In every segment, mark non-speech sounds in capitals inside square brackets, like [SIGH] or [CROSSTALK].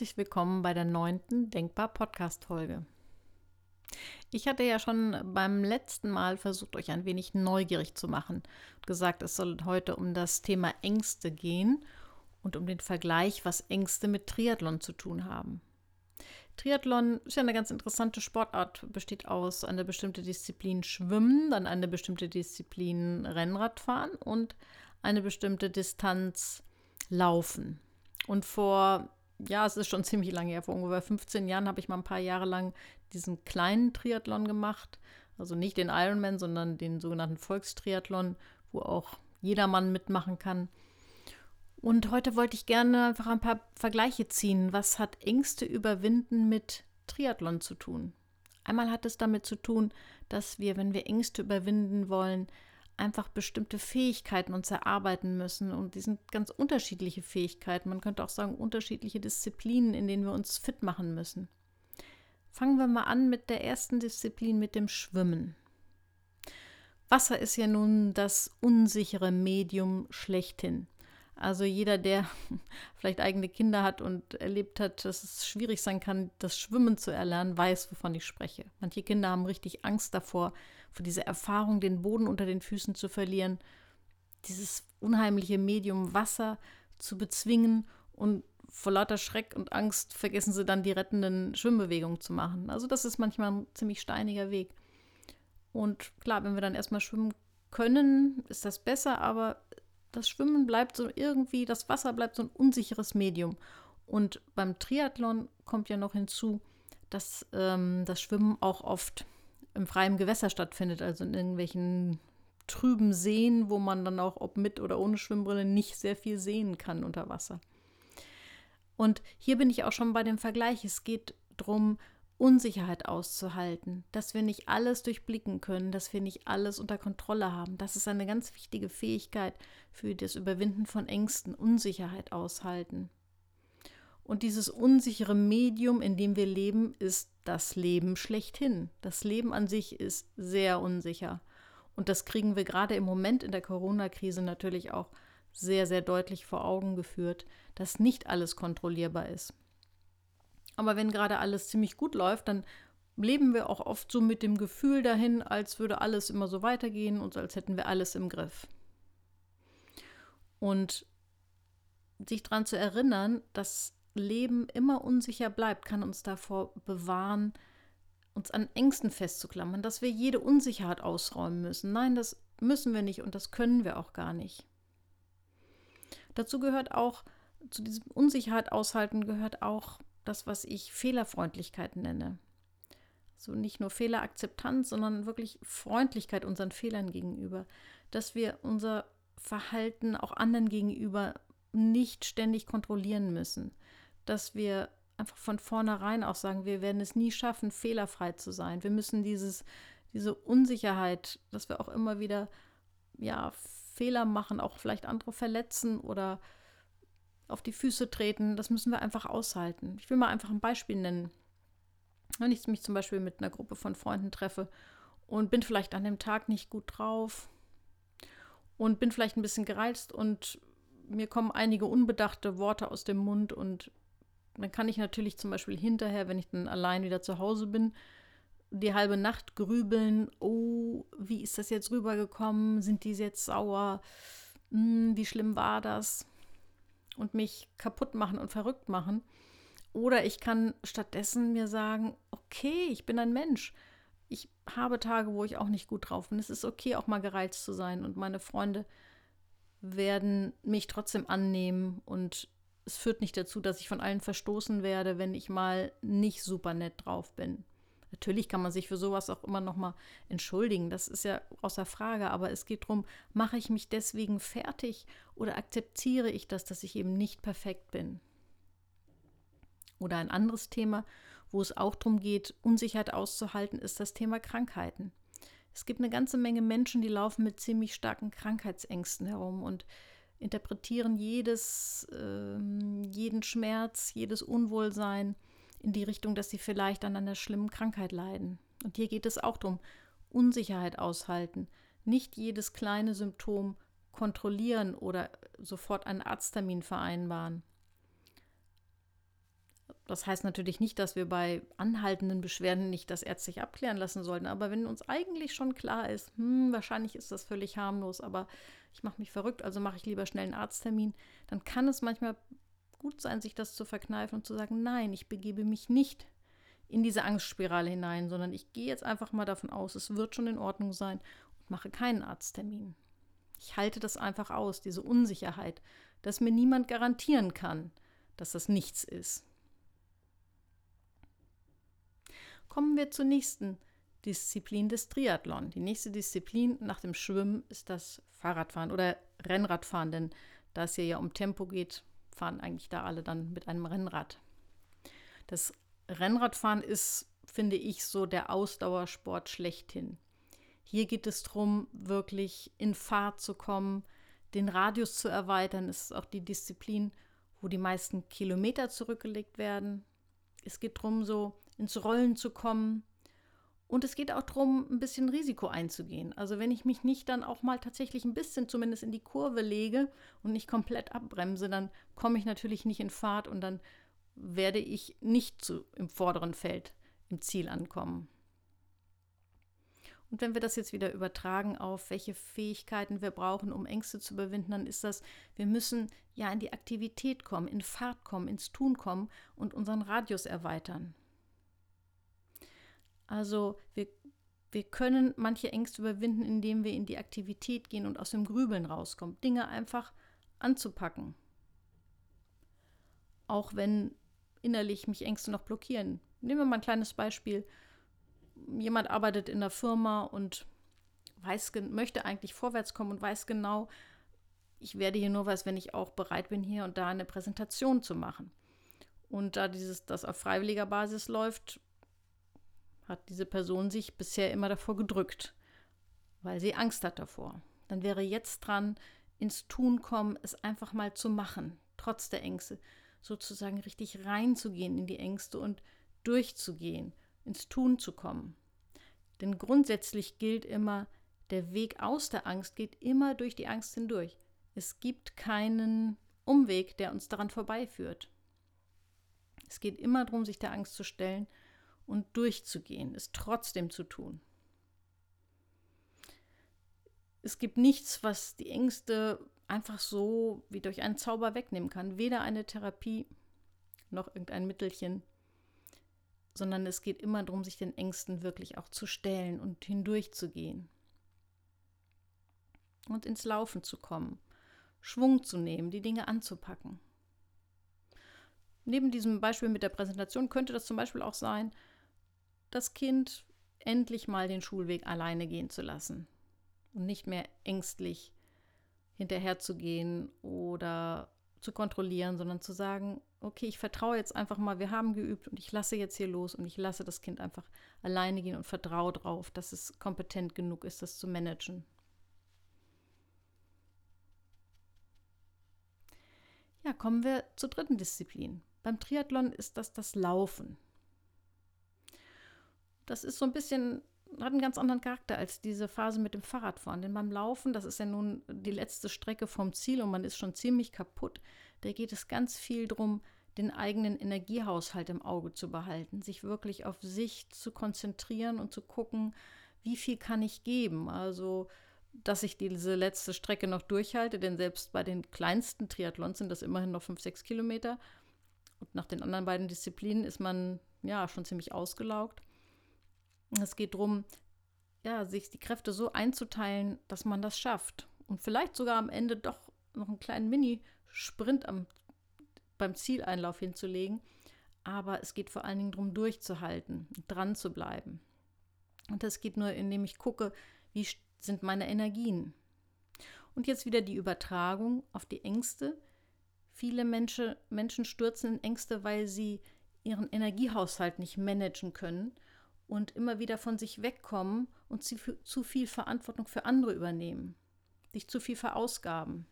herzlich willkommen bei der neunten Denkbar Podcast-Folge. Ich hatte ja schon beim letzten Mal versucht, euch ein wenig neugierig zu machen und gesagt, es soll heute um das Thema Ängste gehen und um den Vergleich, was Ängste mit Triathlon zu tun haben. Triathlon ist ja eine ganz interessante Sportart, besteht aus einer bestimmten Disziplin Schwimmen, dann eine bestimmte Disziplin Rennradfahren und eine bestimmte Distanz Laufen. Und vor, ja, es ist schon [LAUGHS] ziemlich lange her, vor ungefähr 15 Jahren habe ich mal ein paar Jahre lang diesen kleinen Triathlon gemacht. Also nicht den Ironman, sondern den sogenannten Volkstriathlon, wo auch jedermann mitmachen kann. Und heute wollte ich gerne einfach ein paar Vergleiche ziehen. Was hat Ängste überwinden mit Triathlon zu tun? Einmal hat es damit zu tun, dass wir, wenn wir Ängste überwinden wollen, einfach bestimmte Fähigkeiten uns erarbeiten müssen. Und die sind ganz unterschiedliche Fähigkeiten. Man könnte auch sagen, unterschiedliche Disziplinen, in denen wir uns fit machen müssen. Fangen wir mal an mit der ersten Disziplin, mit dem Schwimmen. Wasser ist ja nun das unsichere Medium schlechthin. Also jeder, der [LAUGHS] vielleicht eigene Kinder hat und erlebt hat, dass es schwierig sein kann, das Schwimmen zu erlernen, weiß, wovon ich spreche. Manche Kinder haben richtig Angst davor, vor dieser Erfahrung, den Boden unter den Füßen zu verlieren, dieses unheimliche Medium Wasser zu bezwingen und vor lauter Schreck und Angst vergessen sie dann die rettenden Schwimmbewegungen zu machen. Also das ist manchmal ein ziemlich steiniger Weg. Und klar, wenn wir dann erstmal schwimmen können, ist das besser, aber das Schwimmen bleibt so irgendwie, das Wasser bleibt so ein unsicheres Medium. Und beim Triathlon kommt ja noch hinzu, dass ähm, das Schwimmen auch oft im freien Gewässer stattfindet, also in irgendwelchen trüben Seen, wo man dann auch, ob mit oder ohne Schwimmbrille, nicht sehr viel sehen kann unter Wasser. Und hier bin ich auch schon bei dem Vergleich. Es geht darum, Unsicherheit auszuhalten, dass wir nicht alles durchblicken können, dass wir nicht alles unter Kontrolle haben. Das ist eine ganz wichtige Fähigkeit für das Überwinden von Ängsten, Unsicherheit aushalten. Und dieses unsichere Medium, in dem wir leben, ist das Leben schlechthin. Das Leben an sich ist sehr unsicher. Und das kriegen wir gerade im Moment in der Corona-Krise natürlich auch sehr, sehr deutlich vor Augen geführt, dass nicht alles kontrollierbar ist. Aber wenn gerade alles ziemlich gut läuft, dann leben wir auch oft so mit dem Gefühl dahin, als würde alles immer so weitergehen und als hätten wir alles im Griff. Und sich daran zu erinnern, dass Leben immer unsicher bleibt, kann uns davor bewahren, uns an Ängsten festzuklammern, dass wir jede Unsicherheit ausräumen müssen. Nein, das müssen wir nicht und das können wir auch gar nicht. Dazu gehört auch, zu diesem Unsicherheit aushalten gehört auch das, was ich Fehlerfreundlichkeit nenne. So nicht nur Fehlerakzeptanz, sondern wirklich Freundlichkeit unseren Fehlern gegenüber. Dass wir unser Verhalten auch anderen gegenüber nicht ständig kontrollieren müssen. Dass wir einfach von vornherein auch sagen, wir werden es nie schaffen, fehlerfrei zu sein. Wir müssen dieses, diese Unsicherheit, dass wir auch immer wieder ja, Fehler machen, auch vielleicht andere verletzen oder auf die Füße treten. Das müssen wir einfach aushalten. Ich will mal einfach ein Beispiel nennen. Wenn ich mich zum Beispiel mit einer Gruppe von Freunden treffe und bin vielleicht an dem Tag nicht gut drauf und bin vielleicht ein bisschen gereizt und mir kommen einige unbedachte Worte aus dem Mund und dann kann ich natürlich zum Beispiel hinterher, wenn ich dann allein wieder zu Hause bin, die halbe Nacht grübeln, oh, wie ist das jetzt rübergekommen? Sind die jetzt sauer? Hm, wie schlimm war das? Und mich kaputt machen und verrückt machen. Oder ich kann stattdessen mir sagen, okay, ich bin ein Mensch. Ich habe Tage, wo ich auch nicht gut drauf bin. Es ist okay, auch mal gereizt zu sein. Und meine Freunde werden mich trotzdem annehmen. Und es führt nicht dazu, dass ich von allen verstoßen werde, wenn ich mal nicht super nett drauf bin. Natürlich kann man sich für sowas auch immer noch mal entschuldigen, das ist ja außer Frage, aber es geht darum, mache ich mich deswegen fertig oder akzeptiere ich das, dass ich eben nicht perfekt bin? Oder ein anderes Thema, wo es auch darum geht, Unsicherheit auszuhalten, ist das Thema Krankheiten. Es gibt eine ganze Menge Menschen, die laufen mit ziemlich starken Krankheitsängsten herum und interpretieren jedes, äh, jeden Schmerz, jedes Unwohlsein in die Richtung, dass sie vielleicht an einer schlimmen Krankheit leiden. Und hier geht es auch darum, Unsicherheit aushalten, nicht jedes kleine Symptom kontrollieren oder sofort einen Arzttermin vereinbaren. Das heißt natürlich nicht, dass wir bei anhaltenden Beschwerden nicht das ärztlich abklären lassen sollten. Aber wenn uns eigentlich schon klar ist, hm, wahrscheinlich ist das völlig harmlos, aber ich mache mich verrückt, also mache ich lieber schnell einen Arzttermin, dann kann es manchmal gut sein, sich das zu verkneifen und zu sagen, nein, ich begebe mich nicht in diese Angstspirale hinein, sondern ich gehe jetzt einfach mal davon aus, es wird schon in Ordnung sein und mache keinen Arzttermin. Ich halte das einfach aus, diese Unsicherheit, dass mir niemand garantieren kann, dass das nichts ist. Kommen wir zur nächsten Disziplin des Triathlon. Die nächste Disziplin nach dem Schwimmen ist das Fahrradfahren oder Rennradfahren, denn da es hier ja um Tempo geht, fahren eigentlich da alle dann mit einem Rennrad. Das Rennradfahren ist, finde ich, so der Ausdauersport schlechthin. Hier geht es darum, wirklich in Fahrt zu kommen, den Radius zu erweitern. Es ist auch die Disziplin, wo die meisten Kilometer zurückgelegt werden. Es geht darum, so ins Rollen zu kommen. Und es geht auch darum, ein bisschen Risiko einzugehen. Also wenn ich mich nicht dann auch mal tatsächlich ein bisschen zumindest in die Kurve lege und nicht komplett abbremse, dann komme ich natürlich nicht in Fahrt und dann werde ich nicht zu, im vorderen Feld im Ziel ankommen. Und wenn wir das jetzt wieder übertragen auf welche Fähigkeiten wir brauchen, um Ängste zu überwinden, dann ist das, wir müssen ja in die Aktivität kommen, in Fahrt kommen, ins Tun kommen und unseren Radius erweitern. Also wir, wir können manche Ängste überwinden, indem wir in die Aktivität gehen und aus dem Grübeln rauskommen, Dinge einfach anzupacken. Auch wenn innerlich mich Ängste noch blockieren. Nehmen wir mal ein kleines Beispiel jemand arbeitet in der Firma und weiß, möchte eigentlich vorwärts kommen und weiß genau, ich werde hier nur was, wenn ich auch bereit bin, hier und da eine Präsentation zu machen. Und da dieses, das auf freiwilliger Basis läuft, hat diese Person sich bisher immer davor gedrückt, weil sie Angst hat davor. Dann wäre jetzt dran, ins Tun kommen, es einfach mal zu machen, trotz der Ängste, sozusagen richtig reinzugehen in die Ängste und durchzugehen ins Tun zu kommen. Denn grundsätzlich gilt immer, der Weg aus der Angst geht immer durch die Angst hindurch. Es gibt keinen Umweg, der uns daran vorbeiführt. Es geht immer darum, sich der Angst zu stellen und durchzugehen, es trotzdem zu tun. Es gibt nichts, was die Ängste einfach so wie durch einen Zauber wegnehmen kann. Weder eine Therapie noch irgendein Mittelchen sondern es geht immer darum, sich den Ängsten wirklich auch zu stellen und hindurchzugehen. Und ins Laufen zu kommen, Schwung zu nehmen, die Dinge anzupacken. Neben diesem Beispiel mit der Präsentation könnte das zum Beispiel auch sein, das Kind endlich mal den Schulweg alleine gehen zu lassen und nicht mehr ängstlich hinterherzugehen oder zu kontrollieren, sondern zu sagen, okay, ich vertraue jetzt einfach mal, wir haben geübt und ich lasse jetzt hier los und ich lasse das Kind einfach alleine gehen und vertraue darauf, dass es kompetent genug ist, das zu managen. Ja, kommen wir zur dritten Disziplin. Beim Triathlon ist das das Laufen. Das ist so ein bisschen, hat einen ganz anderen Charakter als diese Phase mit dem Fahrradfahren. Denn beim Laufen, das ist ja nun die letzte Strecke vom Ziel und man ist schon ziemlich kaputt. Da geht es ganz viel darum, den eigenen Energiehaushalt im Auge zu behalten, sich wirklich auf sich zu konzentrieren und zu gucken, wie viel kann ich geben. Also, dass ich diese letzte Strecke noch durchhalte, denn selbst bei den kleinsten Triathlons sind das immerhin noch 5, 6 Kilometer. Und nach den anderen beiden Disziplinen ist man ja schon ziemlich ausgelaugt. Es geht darum, ja, sich die Kräfte so einzuteilen, dass man das schafft. Und vielleicht sogar am Ende doch noch einen kleinen Mini-Sprint beim Zieleinlauf hinzulegen. Aber es geht vor allen Dingen darum, durchzuhalten, dran zu bleiben. Und das geht nur, indem ich gucke, wie sind meine Energien. Und jetzt wieder die Übertragung auf die Ängste. Viele Menschen, Menschen stürzen in Ängste, weil sie ihren Energiehaushalt nicht managen können und immer wieder von sich wegkommen und zu, viel Verantwortung für andere übernehmen, sich zu viel verausgaben.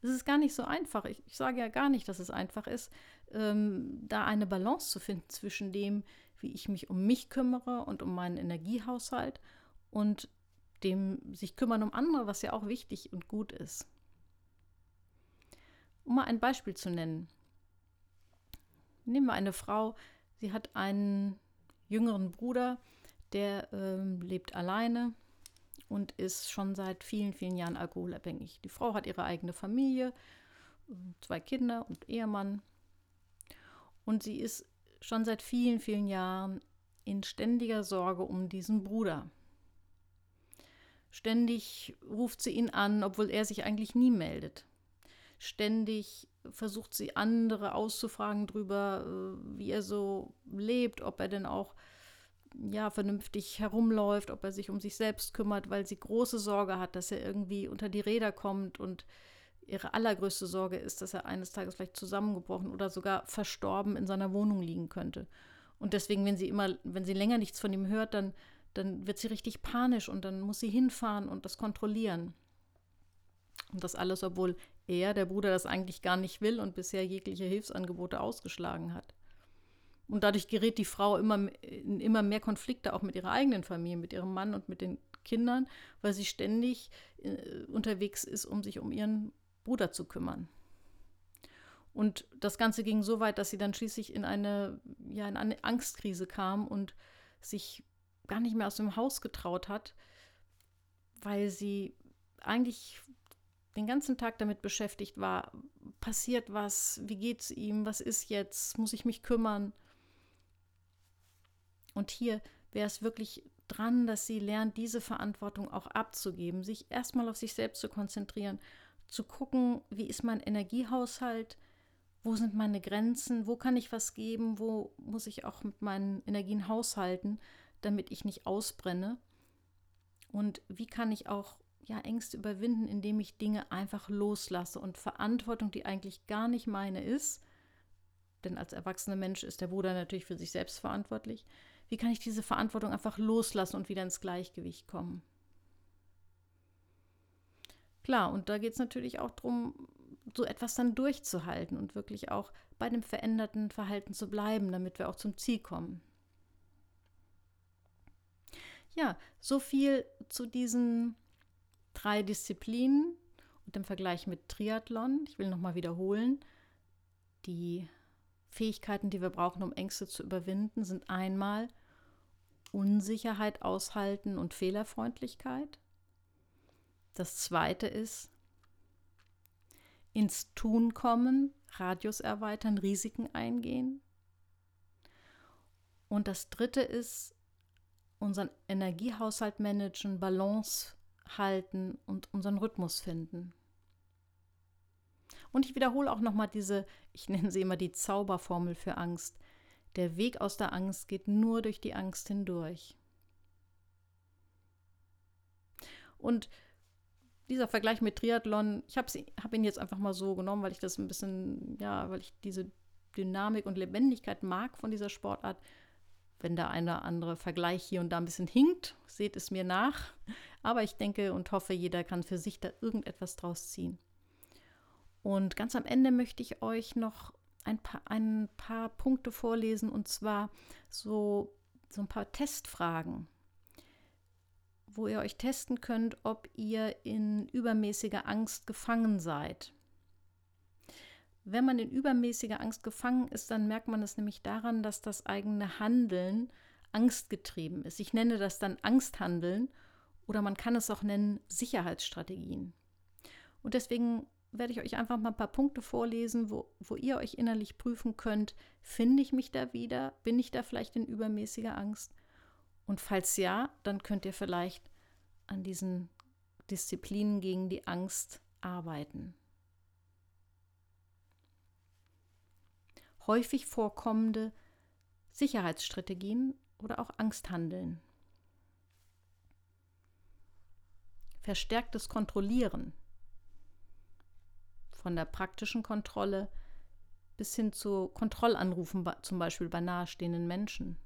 Es ist gar nicht so einfach. Ich, ich, sage ja gar nicht, dass es einfach ist, ähm, da eine Balance zu finden zwischen dem, wie ich mich um mich kümmere und um meinen Energiehaushalt und dem sich kümmern um andere, was ja auch wichtig und gut ist. Um mal ein Beispiel zu nennen. Nehmen wir eine Frau, sie hat einen jüngeren Bruder, der ähm, lebt alleine und ist schon seit vielen, vielen Jahren alkoholabhängig. Die Frau hat ihre eigene Familie, zwei Kinder und Ehemann. Und sie ist schon seit vielen, vielen Jahren in ständiger Sorge um diesen Bruder. Ständig ruft sie ihn an, obwohl er sich eigentlich nie meldet. Ständig versucht sie andere auszufragen darüber, äh, wie er so lebt, ob er denn auch ja vernünftig herumläuft, ob er sich um sich selbst kümmert, weil sie große Sorge hat, dass er irgendwie unter die Räder kommt und ihre allergrößte Sorge ist, dass er eines Tages vielleicht zusammengebrochen oder sogar verstorben in seiner Wohnung liegen könnte. Und deswegen, wenn sie immer, wenn sie länger nichts von ihm hört, dann dann wird sie richtig panisch und dann muss sie hinfahren und das kontrollieren. Und das alles, obwohl er, der Bruder, das eigentlich gar nicht will und bisher jegliche Hilfsangebote ausgeschlagen hat. Und dadurch gerät die Frau immer in immer mehr Konflikte auch mit ihrer eigenen Familie, mit ihrem Mann und mit den Kindern, weil sie ständig äh, unterwegs ist, um sich um ihren Bruder zu kümmern. Und das Ganze ging so weit, dass sie dann schließlich in eine, ja, in eine Angstkrise kam und sich gar nicht mehr aus dem Haus getraut hat, weil sie eigentlich den ganzen Tag damit beschäftigt war, passiert was, wie geht es ihm, was ist jetzt, muss ich mich kümmern. Und hier wäre es wirklich dran, dass sie lernt, diese Verantwortung auch abzugeben, sich erstmal auf sich selbst zu konzentrieren, zu gucken, wie ist mein Energiehaushalt, wo sind meine Grenzen, wo kann ich was geben, wo muss ich auch mit meinen Energien haushalten, damit ich nicht ausbrenne? Und wie kann ich auch ja, Ängste überwinden, indem ich Dinge einfach loslasse und Verantwortung, die eigentlich gar nicht meine ist, denn als erwachsener Mensch ist der Bruder natürlich für sich selbst verantwortlich, wie kann ich diese Verantwortung einfach loslassen und wieder ins Gleichgewicht kommen? Klar, und da geht es natürlich auch darum, so etwas dann durchzuhalten und wirklich auch bei dem veränderten Verhalten zu bleiben, damit wir auch zum Ziel kommen. Ja, so viel zu diesen drei Disziplinen und im Vergleich mit Triathlon. Ich will nochmal wiederholen, die Fähigkeiten, die wir brauchen, um Ängste zu überwinden, sind einmal Unsicherheit aushalten und Fehlerfreundlichkeit. Das zweite ist ins Tun kommen, Radius erweitern, Risiken eingehen. Und das dritte ist unseren Energiehaushalt managen, Balance halten und unseren Rhythmus finden. Und ich wiederhole auch nochmal diese, ich nenne sie immer die Zauberformel für Angst. Der Weg aus der Angst geht nur durch die Angst hindurch. Und dieser Vergleich mit Triathlon, ich habe hab ihn jetzt einfach mal so genommen, weil ich das ein bisschen, ja, weil ich diese Dynamik und Lebendigkeit mag von dieser Sportart wenn der eine oder andere Vergleich hier und da ein bisschen hinkt, seht es mir nach. Aber ich denke und hoffe, jeder kann für sich da irgendetwas draus ziehen. Und ganz am Ende möchte ich euch noch ein paar, ein paar Punkte vorlesen und zwar so, so ein paar Testfragen, wo ihr euch testen könnt, ob ihr in übermäßiger Angst gefangen seid. Wenn man in übermäßiger Angst gefangen ist, dann merkt man es nämlich daran, dass das eigene Handeln angstgetrieben ist. Ich nenne das dann Angsthandeln oder man kann es auch nennen Sicherheitsstrategien. Und deswegen werde ich euch einfach mal ein paar Punkte vorlesen, wo, wo ihr euch innerlich prüfen könnt, finde ich mich da wieder? Bin ich da vielleicht in übermäßiger Angst? Und falls ja, dann könnt ihr vielleicht an diesen Disziplinen gegen die Angst arbeiten. Häufig vorkommende Sicherheitsstrategien oder auch Angsthandeln. Verstärktes Kontrollieren von der praktischen Kontrolle bis hin zu Kontrollanrufen, zum Beispiel bei nahestehenden Menschen.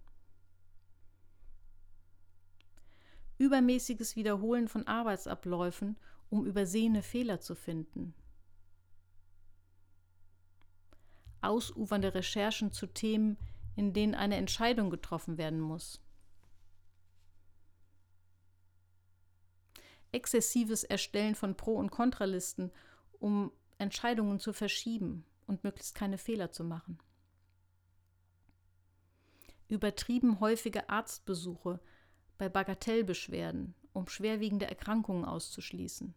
Übermäßiges Wiederholen von Arbeitsabläufen, um übersehene Fehler zu finden. Ausufernde Recherchen zu Themen, in denen eine Entscheidung getroffen werden muss. Exzessives Erstellen von Pro- und Kontralisten, um Entscheidungen zu verschieben und möglichst keine Fehler zu machen. übertrieben häufige Arztbesuche bei Bagatellbeschwerden, um schwerwiegende Erkrankungen auszuschließen.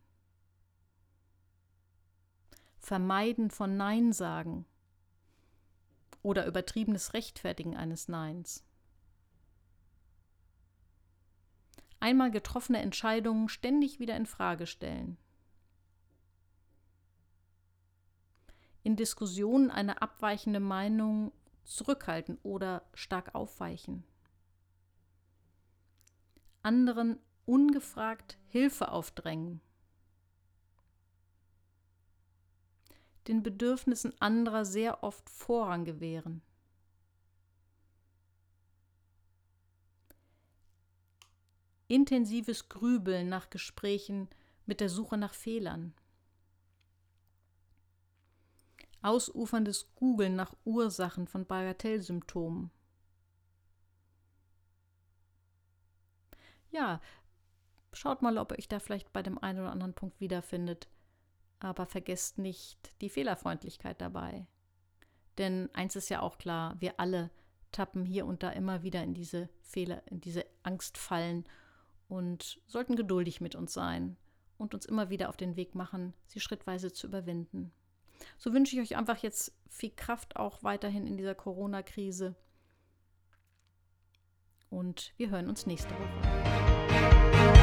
Vermeiden von Nein sagen oder übertriebenes Rechtfertigen eines Neins. Einmal getroffene Entscheidungen ständig wieder in Frage stellen. In Diskussionen eine abweichende Meinung zurückhalten oder stark aufweichen. Anderen ungefragt Hilfe aufdrängen. Den Bedürfnissen anderer sehr oft Vorrang gewähren. Intensives Grübeln nach Gesprächen mit der Suche nach Fehlern. Ausuferndes Googeln nach Ursachen von Bagatellsymptomen. Ja, schaut mal, ob ihr euch da vielleicht bei dem einen oder anderen Punkt wiederfindet. Aber vergesst nicht die Fehlerfreundlichkeit dabei. Denn eins ist ja auch klar, wir alle tappen hier und da immer wieder in diese Fehler, in diese Angstfallen und sollten geduldig mit uns sein und uns immer wieder auf den Weg machen, sie schrittweise zu überwinden. So wünsche ich euch einfach jetzt viel Kraft auch weiterhin in dieser Corona-Krise. Und wir hören uns nächste Woche.